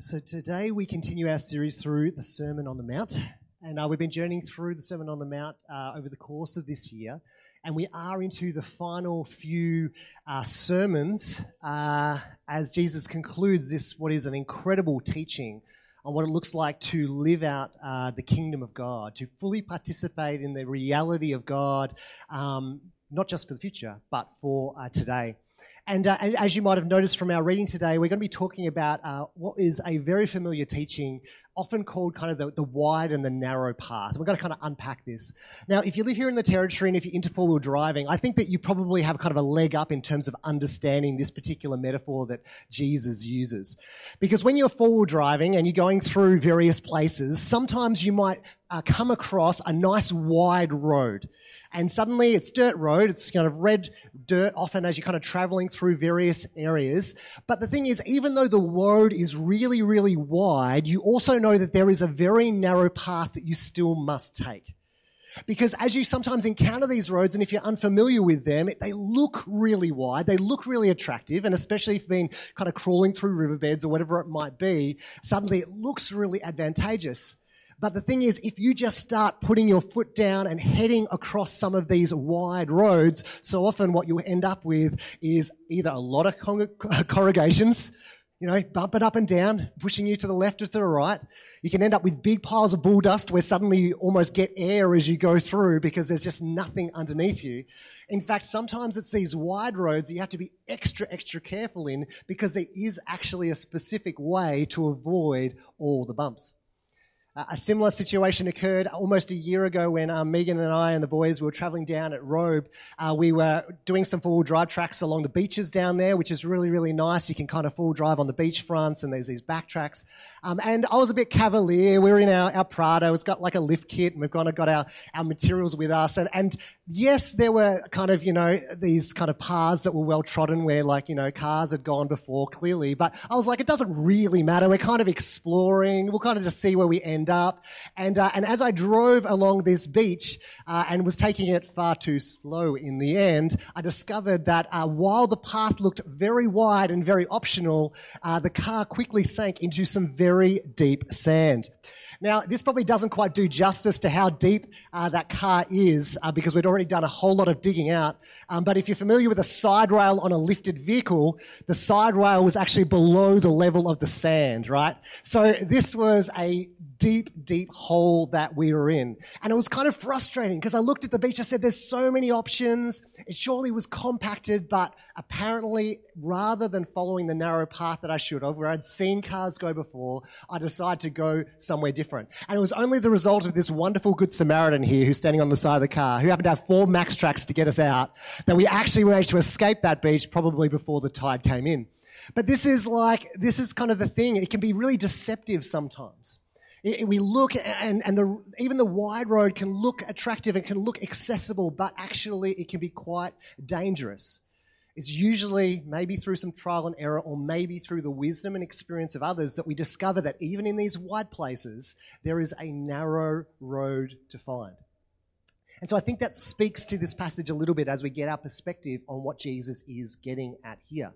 So today we continue our series through the Sermon on the Mount. And uh, we've been journeying through the Sermon on the Mount uh, over the course of this year. And we are into the final few uh, sermons uh, as Jesus concludes this, what is an incredible teaching on what it looks like to live out uh, the kingdom of God, to fully participate in the reality of God, um, not just for the future, but for uh, today. And uh, as you might have noticed from our reading today, we're going to be talking about uh, what is a very familiar teaching, often called kind of the, the wide and the narrow path. We're going to kind of unpack this. Now, if you live here in the territory and if you're into four wheel driving, I think that you probably have kind of a leg up in terms of understanding this particular metaphor that Jesus uses. Because when you're four wheel driving and you're going through various places, sometimes you might uh, come across a nice wide road and suddenly it's dirt road. It's kind of red dirt often as you're kind of traveling through various areas. But the thing is, even though the road is really, really wide, you also know that there is a very narrow path that you still must take. Because as you sometimes encounter these roads, and if you're unfamiliar with them, they look really wide, they look really attractive, and especially if you've been kind of crawling through riverbeds or whatever it might be, suddenly it looks really advantageous. But the thing is, if you just start putting your foot down and heading across some of these wide roads, so often what you end up with is either a lot of corrugations, you know, bumping up and down, pushing you to the left or to the right. You can end up with big piles of bull dust where suddenly you almost get air as you go through because there's just nothing underneath you. In fact, sometimes it's these wide roads you have to be extra, extra careful in because there is actually a specific way to avoid all the bumps. A similar situation occurred almost a year ago when um, Megan and I and the boys were traveling down at Robe. Uh, we were doing some four-wheel drive tracks along the beaches down there, which is really, really nice. You can kind of full drive on the beach fronts and there's these back tracks. Um, and I was a bit cavalier. We were in our, our Prado. It's got like a lift kit and we've kind of got our, our materials with us. And, and yes, there were kind of, you know, these kind of paths that were well trodden where like, you know, cars had gone before clearly. But I was like, it doesn't really matter. We're kind of exploring. We'll kind of just see where we end up. And, uh, and as I drove along this beach uh, and was taking it far too slow in the end, I discovered that uh, while the path looked very wide and very optional, uh, the car quickly sank into some very deep sand. Now, this probably doesn't quite do justice to how deep uh, that car is uh, because we'd already done a whole lot of digging out. Um, but if you're familiar with a side rail on a lifted vehicle, the side rail was actually below the level of the sand, right? So this was a deep, deep hole that we were in. And it was kind of frustrating because I looked at the beach, I said, there's so many options. It surely was compacted, but apparently, rather than following the narrow path that I should have, where I'd seen cars go before, I decided to go somewhere different. And it was only the result of this wonderful Good Samaritan here who's standing on the side of the car, who happened to have four MAXTRAX to get us out, that we actually managed to escape that beach probably before the tide came in. But this is like, this is kind of the thing. It can be really deceptive sometimes. It, we look and, and the, even the wide road can look attractive and can look accessible, but actually it can be quite dangerous. It's usually maybe through some trial and error or maybe through the wisdom and experience of others that we discover that even in these wide places, there is a narrow road to find. And so I think that speaks to this passage a little bit as we get our perspective on what Jesus is getting at here.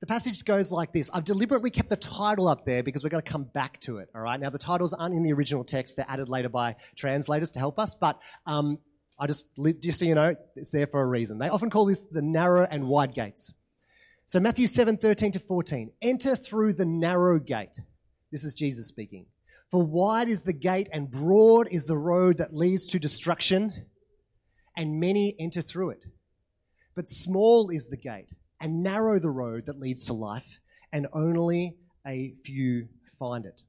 The passage goes like this. I've deliberately kept the title up there because we're going to come back to it. All right. Now the titles aren't in the original text; they're added later by translators to help us. But um, I just just so you know, it's there for a reason. They often call this the narrow and wide gates. So Matthew seven thirteen to fourteen. Enter through the narrow gate. This is Jesus speaking. For wide is the gate and broad is the road that leads to destruction, and many enter through it. But small is the gate and narrow the road that leads to life, and only a few find it.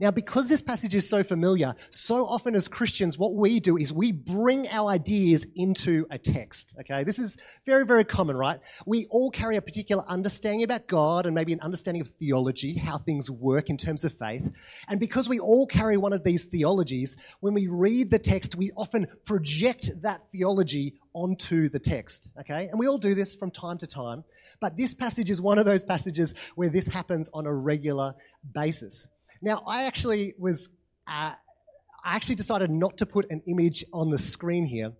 Now, because this passage is so familiar, so often as Christians, what we do is we bring our ideas into a text. Okay, this is very, very common, right? We all carry a particular understanding about God and maybe an understanding of theology, how things work in terms of faith. And because we all carry one of these theologies, when we read the text, we often project that theology onto the text. Okay, and we all do this from time to time. But this passage is one of those passages where this happens on a regular basis. Now, I actually was, uh, I actually decided not to put an image on the screen here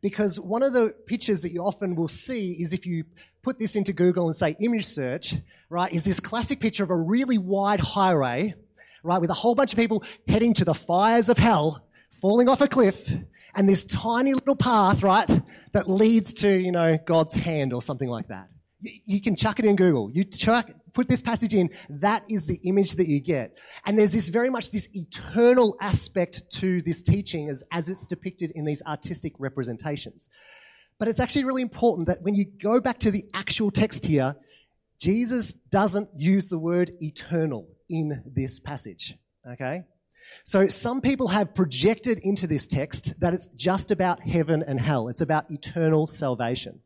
Because one of the pictures that you often will see is if you put this into Google and say image search, right, is this classic picture of a really wide highway, right, with a whole bunch of people heading to the fires of hell, falling off a cliff, and this tiny little path, right, that leads to, you know, God's hand or something like that. You, you can chuck it in Google. You chuck, put this passage in, that is the image that you get. And there's this very much this eternal aspect to this teaching as, as it's depicted in these artistic representations. But it's actually really important that when you go back to the actual text here, Jesus doesn't use the word eternal in this passage. Okay? So some people have projected into this text that it's just about heaven and hell. It's about eternal salvation.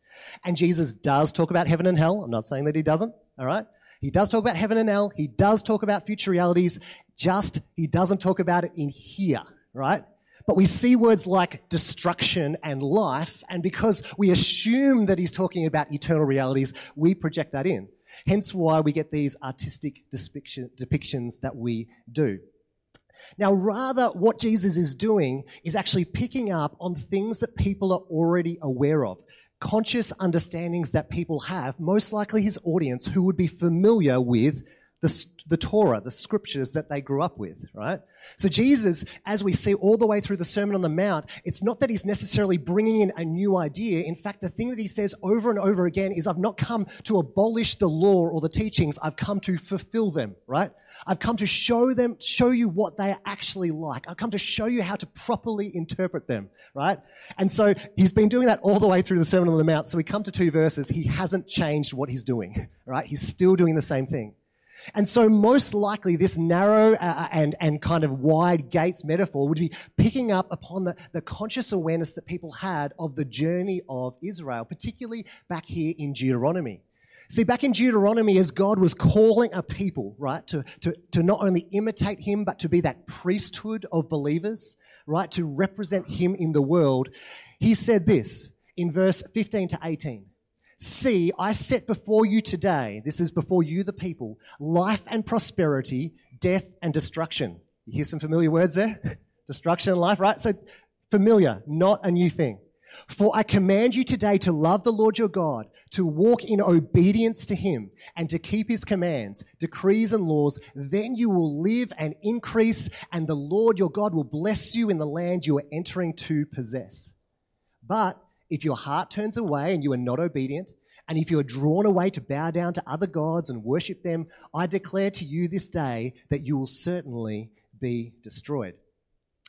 And Jesus does talk about heaven and hell. I'm not saying that he doesn't, all right? He does talk about heaven and hell. He does talk about future realities. Just he doesn't talk about it in here, right? But we see words like destruction and life, and because we assume that he's talking about eternal realities, we project that in. Hence why we get these artistic depictions that we do. Now, rather, what Jesus is doing is actually picking up on things that people are already aware of conscious understandings that people have, most likely his audience who would be familiar with the, the Torah, the scriptures that they grew up with, right? So Jesus, as we see all the way through the Sermon on the Mount, it's not that he's necessarily bringing in a new idea. In fact, the thing that he says over and over again is, I've not come to abolish the law or the teachings. I've come to fulfill them, right? I've come to show them, show you what they are actually like. I've come to show you how to properly interpret them, right? And so he's been doing that all the way through the Sermon on the Mount. So we come to two verses. He hasn't changed what he's doing, right? He's still doing the same thing. And so most likely this narrow uh, uh, and, and kind of wide gates metaphor would be picking up upon the, the conscious awareness that people had of the journey of Israel, particularly back here in Deuteronomy. See, back in Deuteronomy, as God was calling a people, right, to, to, to not only imitate him, but to be that priesthood of believers, right, to represent him in the world, he said this in verse 15 to 18. See, I set before you today, this is before you, the people, life and prosperity, death and destruction. You hear some familiar words there? destruction and life, right? So familiar, not a new thing. For I command you today to love the Lord your God, to walk in obedience to him, and to keep his commands, decrees, and laws. Then you will live and increase, and the Lord your God will bless you in the land you are entering to possess. But if your heart turns away and you are not obedient, and if you are drawn away to bow down to other gods and worship them, I declare to you this day that you will certainly be destroyed.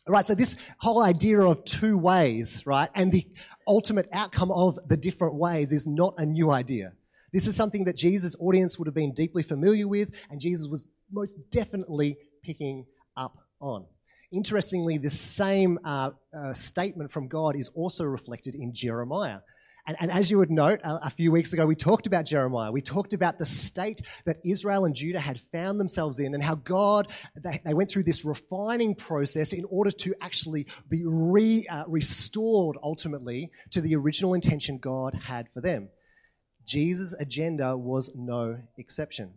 All right, so this whole idea of two ways, right, and the ultimate outcome of the different ways is not a new idea. This is something that Jesus' audience would have been deeply familiar with, and Jesus was most definitely picking up on. Interestingly, this same uh, uh, statement from God is also reflected in Jeremiah. And, and as you would note, a, a, few weeks ago, we talked about Jeremiah. We talked about the state that Israel and Judah had found themselves in and how God, they, they went through this refining process in order to actually be re, uh, restored ultimately to the original intention God had for them. Jesus' agenda was no exception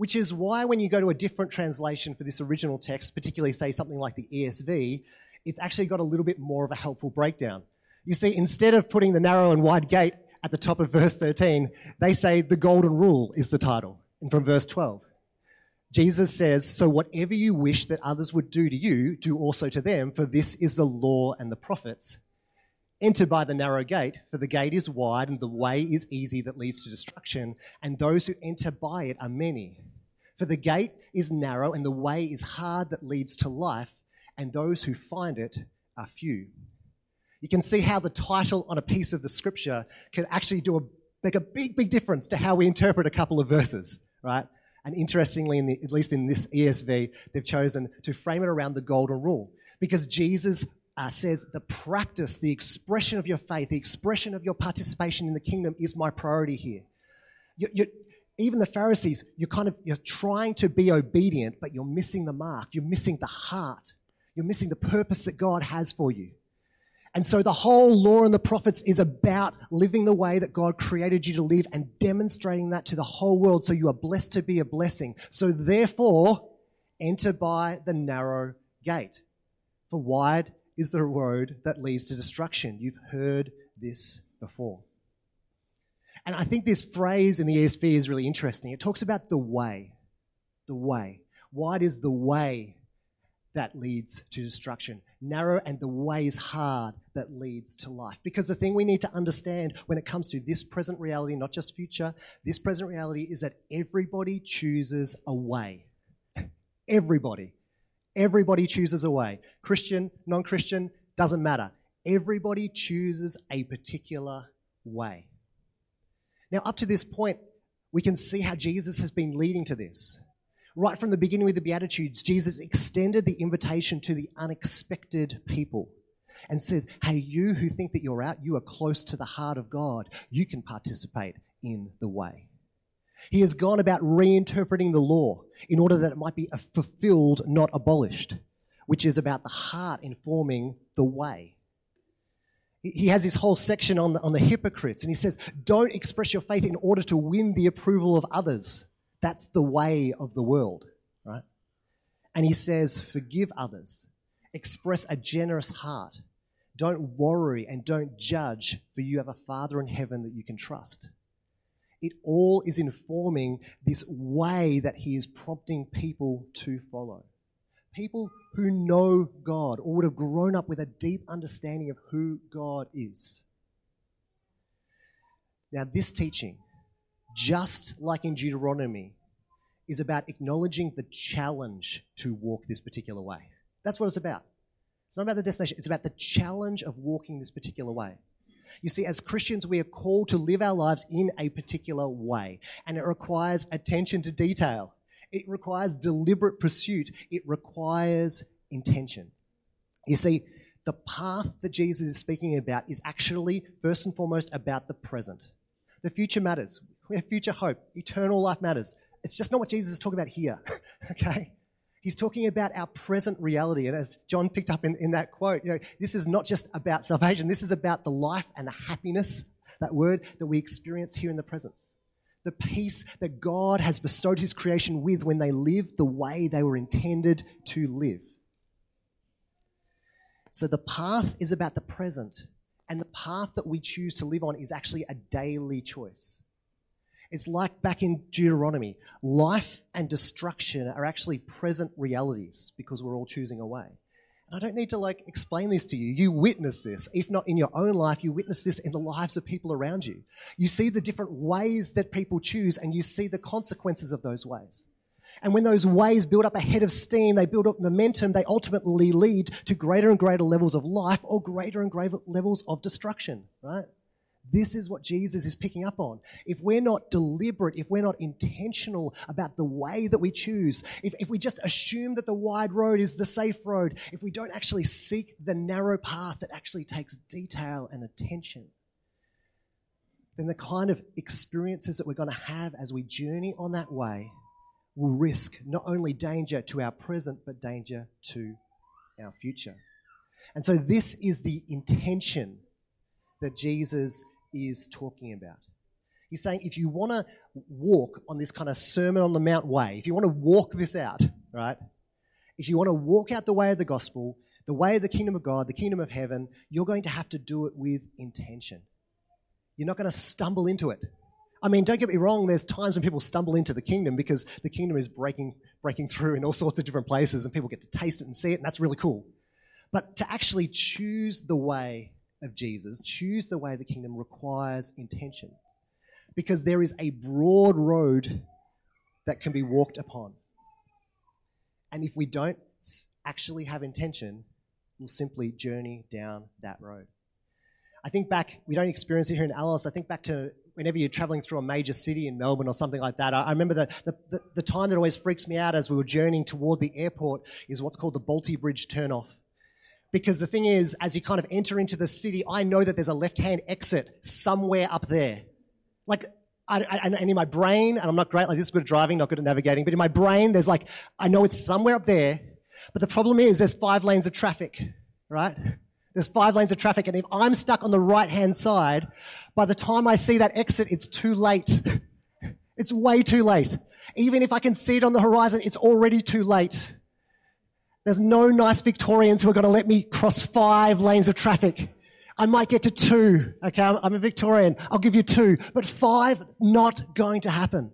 which is why when you go to a different translation for this original text, particularly say something like the ESV, it's actually got a little bit more of a helpful breakdown. You see, instead of putting the narrow and wide gate at the top of verse 13, they say the golden rule is the title. And from verse 12, Jesus says, So whatever you wish that others would do to you, do also to them, for this is the law and the prophets. Enter by the narrow gate, for the gate is wide and the way is easy that leads to destruction, and those who enter by it are many. For the gate is narrow and the way is hard that leads to life, and those who find it are few. You can see how the title on a piece of the scripture can actually do a, make a big, big difference to how we interpret a couple of verses, right? And interestingly, the, at least in this ESV, they've chosen to frame it around the golden rule because Jesus uh, says the practice, the expression of your faith, the expression of your participation in the kingdom is my priority here. You, you, even the Pharisees, you're kind of you're trying to be obedient, but you're missing the mark. You're missing the heart. You're missing the purpose that God has for you. And so the whole law and the prophets is about living the way that God created you to live and demonstrating that to the whole world so you are blessed to be a blessing. So therefore, enter by the narrow gate. For wide is the road that leads to destruction. You've heard this before. And I think this phrase in the ESV is really interesting. It talks about the way. The way. Wide is the way that leads to destruction. Narrow and the way is hard that leads to life. Because the thing we need to understand when it comes to this present reality, not just future, this present reality is that everybody chooses a way. Everybody. Everybody chooses a way. Christian, non Christian, doesn't matter. Everybody chooses a particular way. Now, up to this point, we can see how Jesus has been leading to this. Right from the beginning with the Beatitudes, Jesus extended the invitation to the unexpected people and said, Hey, you who think that you're out, you are close to the heart of God. You can participate in the way. He has gone about reinterpreting the law in order that it might be fulfilled, not abolished, which is about the heart informing the way. He has this whole section on the, on the hypocrites, and he says, Don't express your faith in order to win the approval of others. That's the way of the world, right? And he says, Forgive others, express a generous heart. Don't worry and don't judge, for you have a Father in heaven that you can trust. It all is informing this way that he is prompting people to follow. People who know God or would have grown up with a deep understanding of who God is. Now, this teaching, just like in Deuteronomy, is about acknowledging the challenge to walk this particular way. That's what it's about. It's not about the destination, it's about the challenge of walking this particular way. You see, as Christians, we are called to live our lives in a particular way, and it requires attention to detail. It requires deliberate pursuit. It requires intention. You see, the path that Jesus is speaking about is actually, first and foremost, about the present. The future matters. We have future hope. Eternal life matters. It's just not what Jesus is talking about here, okay? He's talking about our present reality. And as John picked up in, in that quote, you know, this is not just about salvation, this is about the life and the happiness, that word, that we experience here in the presence. The peace that God has bestowed his creation with when they live the way they were intended to live. So the path is about the present, and the path that we choose to live on is actually a daily choice. It's like back in Deuteronomy life and destruction are actually present realities because we're all choosing a way. I don't need to like explain this to you. You witness this. If not in your own life, you witness this in the lives of people around you. You see the different ways that people choose and you see the consequences of those ways. And when those ways build up a head of steam, they build up momentum, they ultimately lead to greater and greater levels of life or greater and greater levels of destruction, right? This is what Jesus is picking up on. If we're not deliberate, if we're not intentional about the way that we choose, if, if we just assume that the wide road is the safe road, if we don't actually seek the narrow path that actually takes detail and attention, then the kind of experiences that we're going to have as we journey on that way will risk not only danger to our present, but danger to our future. And so, this is the intention that Jesus is talking about. He's saying if you want to walk on this kind of Sermon on the Mount way, if you want to walk this out, right? If you want to walk out the way of the gospel, the way of the kingdom of God, the kingdom of heaven, you're going to have to do it with intention. You're not going to stumble into it. I mean, don't get me wrong, there's times when people stumble into the kingdom because the kingdom is breaking, breaking through in all sorts of different places and people get to taste it and see it, and that's really cool. But to actually choose the way of Jesus, choose the way of the kingdom requires intention. Because there is a broad road that can be walked upon. And if we don't actually have intention, we'll simply journey down that road. I think back, we don't experience it here in Alice. I think back to whenever you're traveling through a major city in Melbourne or something like that. I, remember the, the, the, time that always freaks me out as we were journeying toward the airport is what's called the Bolte Bridge turnoff. Because the thing is, as you kind of enter into the city, I know that there's a left hand exit somewhere up there. Like, I, and in my brain, and I'm not great, like this good at driving, not good at navigating, but in my brain, there's like, I know it's somewhere up there. But the problem is, there's five lanes of traffic, right? There's five lanes of traffic, and if I'm stuck on the right hand side, by the time I see that exit, it's too late. it's way too late. Even if I can see it on the horizon, it's already too late. There's no nice Victorians who are going to let me cross five lanes of traffic. I might get to two. Okay, I'm a Victorian. I'll give you two. But five, not going to happen.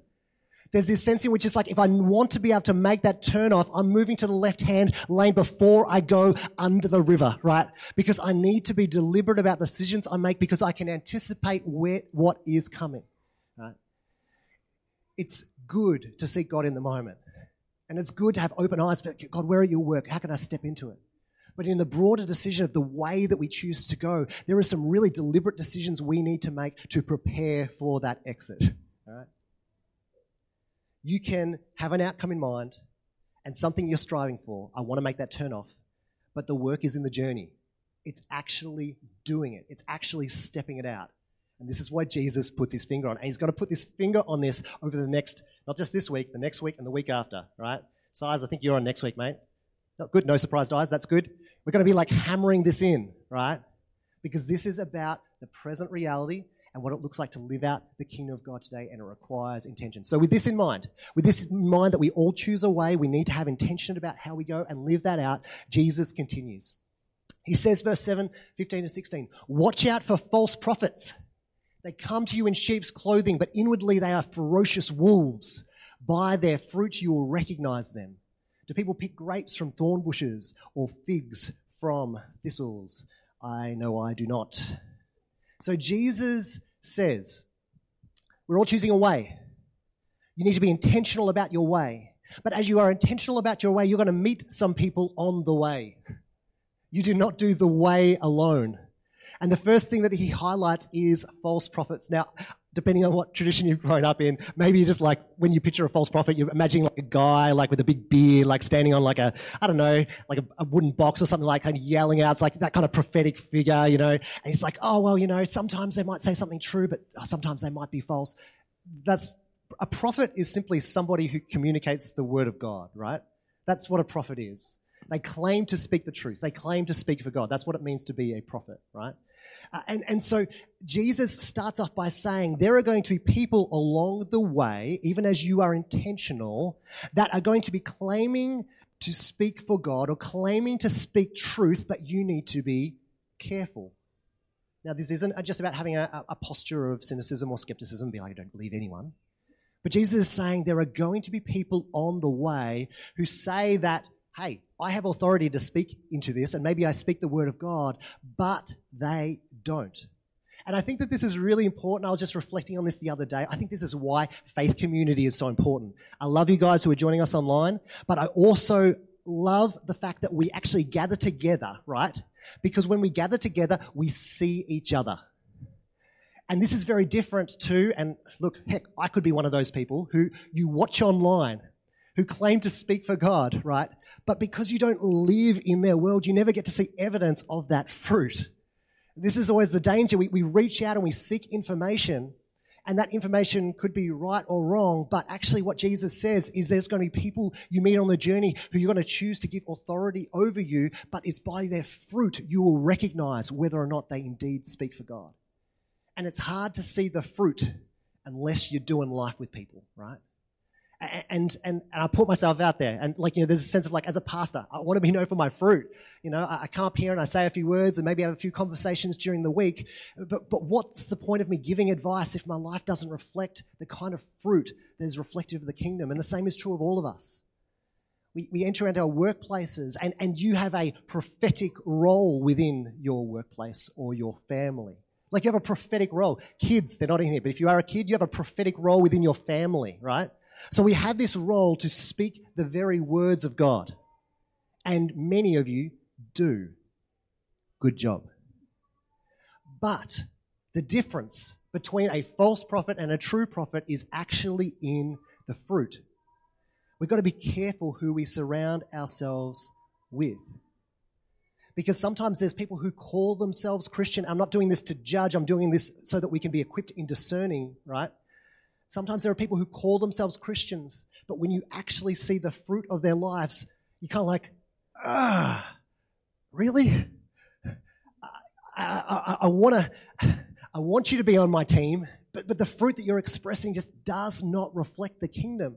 There's this sense in which it's like if I want to be able to make that turn off, I'm moving to the left hand lane before I go under the river, right? Because I need to be deliberate about decisions I make because I can anticipate where, what is coming, right? It's good to seek God in the moment. And it's good to have open eyes, but God, where are your work? How can I step into it? But in the broader decision of the way that we choose to go, there are some really deliberate decisions we need to make to prepare for that exit. All right? You can have an outcome in mind and something you're striving for. I want to make that turn off. But the work is in the journey. It's actually doing it. It's actually stepping it out. And this is why Jesus puts his finger on. And he's going to put this finger on this over the next, not just this week, the next week and the week after, right? Size, I think you're on next week, mate. Not good. No surprised eyes. That's good. We're going to be like hammering this in, right? Because this is about the present reality and what it looks like to live out the kingdom of God today, and it requires intention. So, with this in mind, with this in mind that we all choose a way, we need to have intention about how we go and live that out, Jesus continues. He says, verse 7, 15 to 16, watch out for false prophets they come to you in sheep's clothing, but inwardly they are ferocious wolves. By their fruit you will recognize them. Do people pick grapes from thorn bushes or figs from thistles? I know I do not. So Jesus says, we're all choosing a way. You need to be intentional about your way. But as you are intentional about your way, you're going to meet some people on the way. You do not do the way alone. And the first thing that he highlights is false prophets. Now, depending on what tradition you've grown up in, maybe you just like when you picture a false prophet, you're imagining like a guy like with a big beard, like standing on like a, I don't know, like a, a wooden box or something like kind of yelling out. It's like that kind of prophetic figure, you know, and he's like, oh, well, you know, sometimes they might say something true, but uh, sometimes they might be false. That's, a prophet is simply somebody who communicates the word of God, right? That's what a prophet is. They claim to speak the truth. They claim to speak for God. That's what it means to be a prophet, right? Uh, and, and so Jesus starts off by saying there are going to be people along the way, even as you are intentional, that are going to be claiming to speak for God or claiming to speak truth, but you need to be careful. Now, this isn't just about having a, a posture of cynicism or skepticism, be like, I don't believe anyone. But Jesus is saying there are going to be people on the way who say that hey, I have authority to speak into this, and maybe I speak the word of God, but they don't. And I think that this is really important. I was just reflecting on this the other day. I think this is why faith community is so important. I love you guys who are joining us online, but I also love the fact that we actually gather together, right? Because when we gather together, we see each other. And this is very different to, and look, heck, I could be one of those people who you watch online, who claim to speak for God, right? But because you don't live in their world, you never get to see evidence of that fruit. This is always the danger. We, we reach out and we seek information, and that information could be right or wrong. But actually, what Jesus says is there's going to be people you meet on the journey who you're going to choose to give authority over you, but it's by their fruit you will recognize whether or not they indeed speak for God. And it's hard to see the fruit unless you're doing life with people, right? And, and, and I put myself out there. And like, you know, there's a sense of like, as a pastor, I want to be known for my fruit. You know, I, I come up here and I say a few words and maybe have a few conversations during the week. But, but what's the point of me giving advice if my life doesn't reflect the kind of fruit that is reflective of the kingdom? And the same is true of all of us. We, we enter into our workplaces and, and you have a prophetic role within your workplace or your family. Like you have a prophetic role. Kids, they're not in here, but if you are a kid, you have a prophetic role within your family, right? So we have this role to speak the very words of God. And many of you do. Good job. But the difference between a false prophet and a true prophet is actually in the fruit. We've got to be careful who we surround ourselves with. Because sometimes there's people who call themselves Christian. I'm not doing this to judge, I'm doing this so that we can be equipped in discerning, right? Sometimes there are people who call themselves Christians, but when you actually see the fruit of their lives, you're kind of like, ah, really? I, I, I want to, I want you to be on my team, but, but the fruit that you're expressing just does not reflect the kingdom.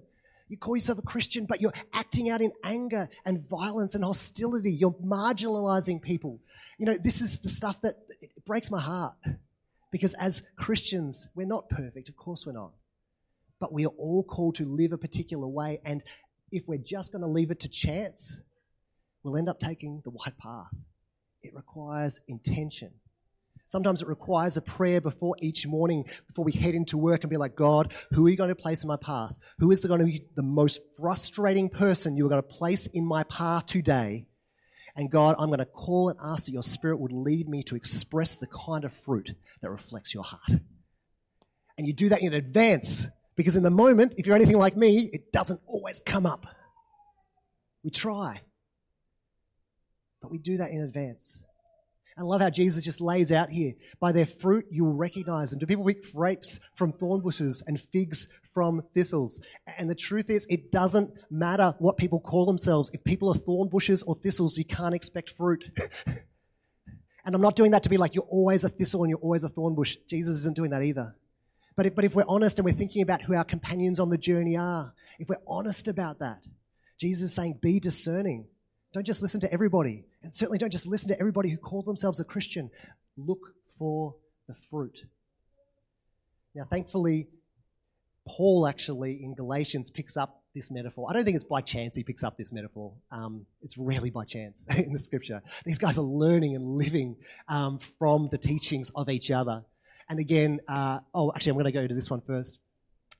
You call yourself a Christian, but you're acting out in anger and violence and hostility. You're marginalizing people. You know, this is the stuff that breaks my heart. Because as Christians, we're not perfect. Of course we're not. But we are all called to live a particular way. And if we're just going to leave it to chance, we'll end up taking the white path. It requires intention. Sometimes it requires a prayer before each morning, before we head into work and be like, God, who are you going to place in my path? Who is going to be the most frustrating person you are going to place in my path today? And God, I'm going to call and ask that your spirit would lead me to express the kind of fruit that reflects your heart. And you do that in advance because in the moment, if you're anything like me, it doesn't always come up. We try, but we do that in advance. And I love how Jesus just lays out here by their fruit you will recognize them. Do people pick grapes from thorn bushes and figs from thistles? And the truth is, it doesn't matter what people call themselves. If people are thorn bushes or thistles, you can't expect fruit. and I'm not doing that to be like you're always a thistle and you're always a thorn bush. Jesus isn't doing that either. But if, but if we're honest and we're thinking about who our companions on the journey are, if we're honest about that, Jesus is saying, be discerning. Don't just listen to everybody. And certainly don't just listen to everybody who calls themselves a Christian. Look for the fruit. Now, thankfully, Paul actually in Galatians picks up this metaphor. I don't think it's by chance he picks up this metaphor. Um, it's rarely by chance in the scripture. These guys are learning and living um, from the teachings of each other. And again, uh, oh, actually, I'm going to go to this one first.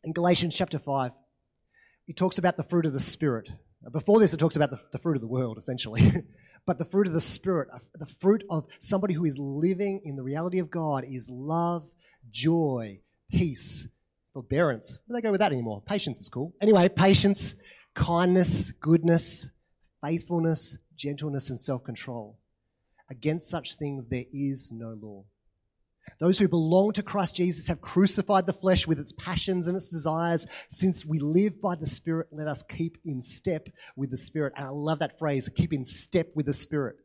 In Galatians chapter 5, he talks about the fruit of the Spirit. Before this, it talks about the, the fruit of the world, essentially. but the fruit of the Spirit, uh, the fruit of somebody who is living in the reality of God, is love, joy, peace, forbearance. Where do they go with that anymore? Patience is cool. Anyway, patience, kindness, goodness, faithfulness, gentleness, and self control. Against such things there is no law. Those who belong to Christ Jesus have crucified the flesh with its passions and its desires. Since we live by the Spirit, let us keep in step with the Spirit. And I love that phrase, keep in step with the Spirit.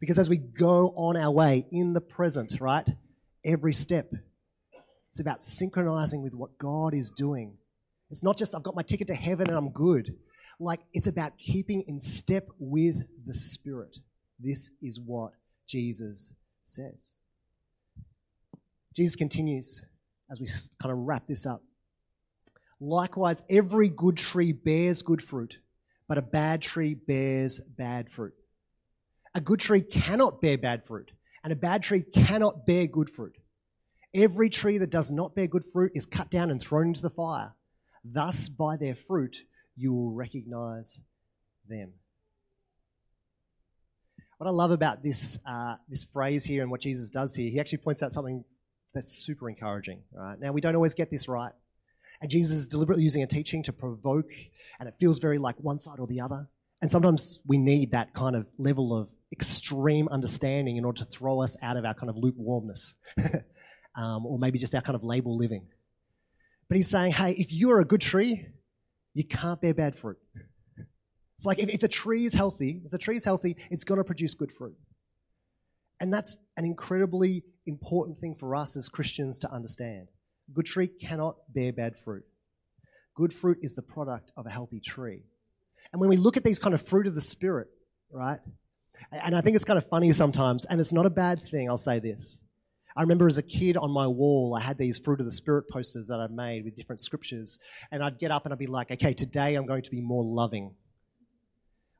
Because as we go on our way in the present, right, every step, it's about synchronizing with what God is doing. It's not just, I've got my ticket to heaven and I'm good. Like, it's about keeping in step with the Spirit. This is what Jesus says. Jesus continues as we kind of wrap this up. Likewise, every good tree bears good fruit, but a bad tree bears bad fruit. A good tree cannot bear bad fruit, and a bad tree cannot bear good fruit. Every tree that does not bear good fruit is cut down and thrown into the fire. Thus, by their fruit, you will recognize them. What I love about this, uh, this phrase here and what Jesus does here, he actually points out something that's super encouraging. Right? Now, we don't always get this right. And Jesus is deliberately using a teaching to provoke, and it feels very like one side or the other. And sometimes we need that kind of level of extreme understanding in order to throw us out of our kind of lukewarmness, um, or maybe just our kind of label living. But he's saying, hey, if you're a good tree, you can't bear bad fruit. It's like if, if the tree is healthy, if the tree is healthy, it's going to produce good fruit. And that's an incredibly important thing for us as Christians to understand. Good tree cannot bear bad fruit. Good fruit is the product of a healthy tree. And when we look at these kind of fruit of the Spirit, right? And I think it's kind of funny sometimes, and it's not a bad thing, I'll say this. I remember as a kid on my wall, I had these fruit of the Spirit posters that I'd made with different scriptures. And I'd get up and I'd be like, okay, today I'm going to be more loving.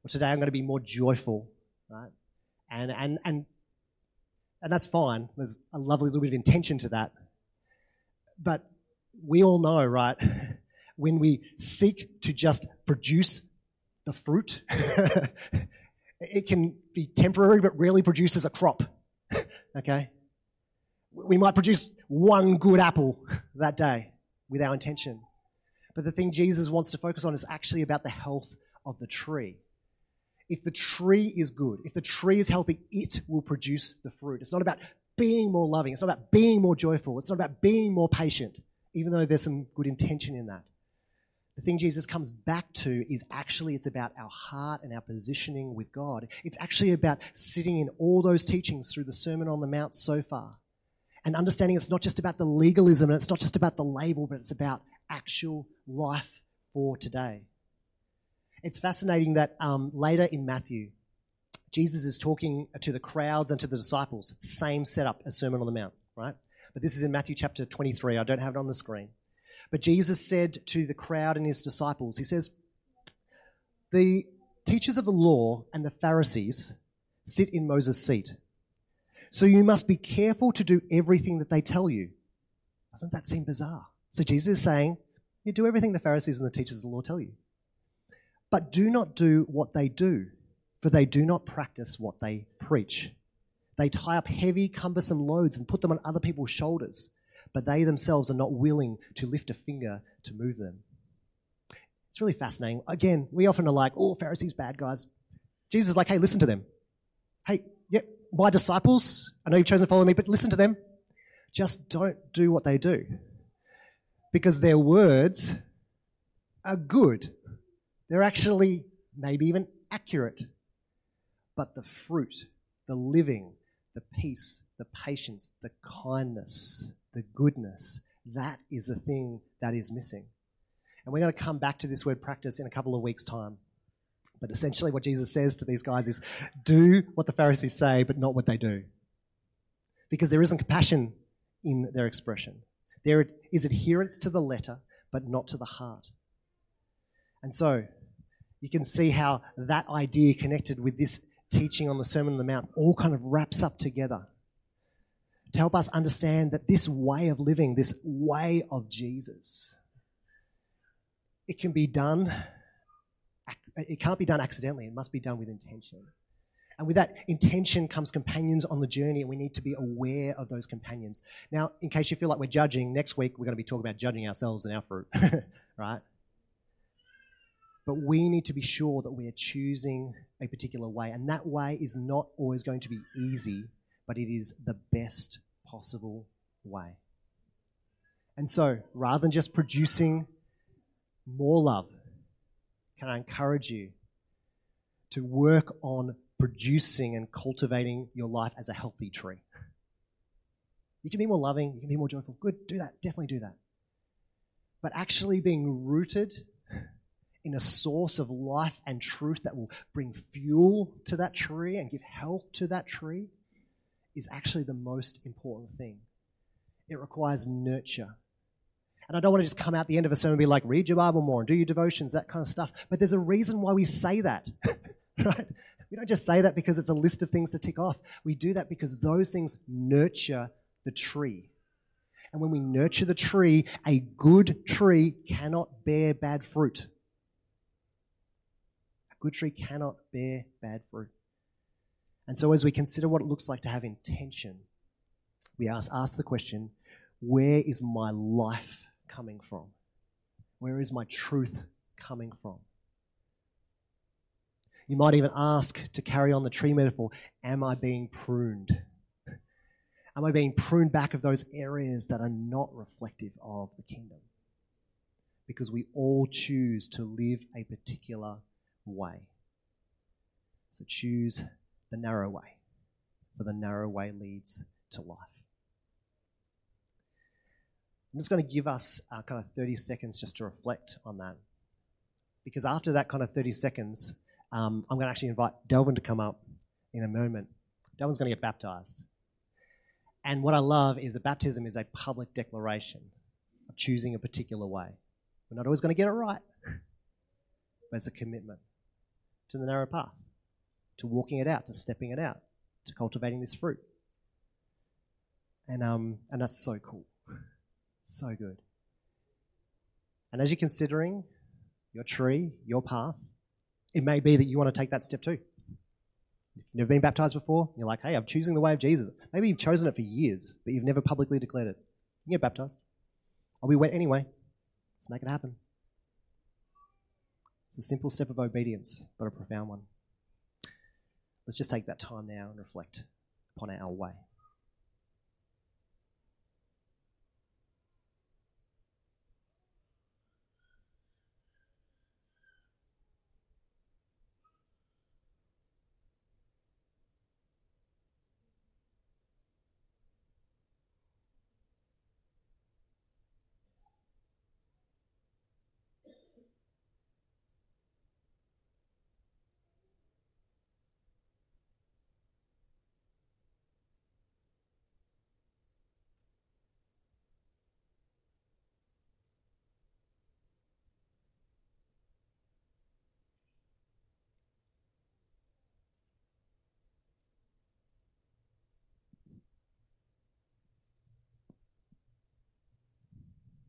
Or today I'm going to be more joyful, right? And, and, and and that's fine. There's a lovely little bit of intention to that. But we all know, right, when we seek to just produce the fruit, it can be temporary but rarely produces a crop. okay? We might produce one good apple that day with our intention. But the thing Jesus wants to focus on is actually about the health of the tree if the tree is good, if the tree is healthy, it will produce the fruit. It's not about being more loving. It's not about being more joyful. It's not about being more patient, even though there's some good intention in that. The thing Jesus comes back to is actually it's about our heart and our positioning with God. It's actually about sitting in all those teachings through the Sermon on the Mount so far and understanding it's not just about the legalism and it's not just about the label, but it's about actual life for today. It's fascinating that um, later in Matthew, Jesus is talking to the crowds and to the disciples, same setup as Sermon on the Mount, right? But this is in Matthew chapter 23. I don't have it on the screen. But Jesus said to the crowd and his disciples, He says, The teachers of the law and the Pharisees sit in Moses' seat. So you must be careful to do everything that they tell you. Doesn't that seem bizarre? So Jesus is saying, You do everything the Pharisees and the teachers of the law tell you. But do not do what they do, for they do not practice what they preach. They tie up heavy, cumbersome loads and put them on other people's shoulders, but they themselves are not willing to lift a finger to move them. It's really fascinating. Again, we often are like, oh, Pharisees, bad guys. Jesus is like, hey, listen to them. Hey, yeah, my disciples, I know you've chosen to follow me, but listen to them. Just don't do what they do. Because their words are good. They're actually maybe even accurate. But the fruit, the living, the peace, the patience, the kindness, the goodness, that is the thing that is missing. And we're going to come back to this word practice in a couple of weeks' time. But essentially, what Jesus says to these guys is do what the Pharisees say, but not what they do. Because there isn't compassion in their expression. There is adherence to the letter, but not to the heart. And so, you can see how that idea connected with this teaching on the Sermon on the Mount all kind of wraps up together to help us understand that this way of living, this way of Jesus, it can be done, it can't be done accidentally, it must be done with intention. And with that intention comes companions on the journey, and we need to be aware of those companions. Now, in case you feel like we're judging, next week we're going to be talking about judging ourselves and our fruit, right? But we need to be sure that we are choosing a particular way. And that way is not always going to be easy, but it is the best possible way. And so, rather than just producing more love, can I encourage you to work on producing and cultivating your life as a healthy tree? You can be more loving, you can be more joyful. Good, do that, definitely do that. But actually being rooted in a source of life and truth that will bring fuel to that tree and give health to that tree is actually the most important thing. It requires nurture. And I don't want to just come out the end of a sermon and be like, read your Bible more and do your devotions, that kind of stuff. But there's a reason why we say that, right? We don't just say that because it's a list of things to tick off. We do that because those things nurture the tree. And when we nurture the tree, a good tree cannot bear bad fruit good tree cannot bear bad fruit. And so, as we consider what it looks like to have intention, we ask, ask the question where is my life coming from? Where is my truth coming from? You might even ask to carry on the tree metaphor Am I being pruned? Am I being pruned back of those areas that are not reflective of the kingdom? Because we all choose to live a particular way. So choose the narrow way, for the narrow way leads to life. I'm just going to give us uh, kind of 30 seconds just to reflect on that. Because after that kind of 30 seconds, um, I'm going to actually invite Delvin to come up in a moment. Delvin's going to get baptized. And what I love is that baptism is a public declaration of choosing a particular way. We're not always going to get it right, but it's a commitment to the narrow path, to walking it out, to stepping it out, to cultivating this fruit. And, um, and that's so cool. So good. And as you're considering your tree, your path, it may be that you want to take that step too. If you've never been baptized before, you're like, hey, I'm choosing the way of Jesus. Maybe you've chosen it for years, but you've never publicly declared it. You get baptized. I'll be wet anyway. Let's make it happen. It's a simple step of obedience, but a profound one. Let's just take that time now and reflect upon our way.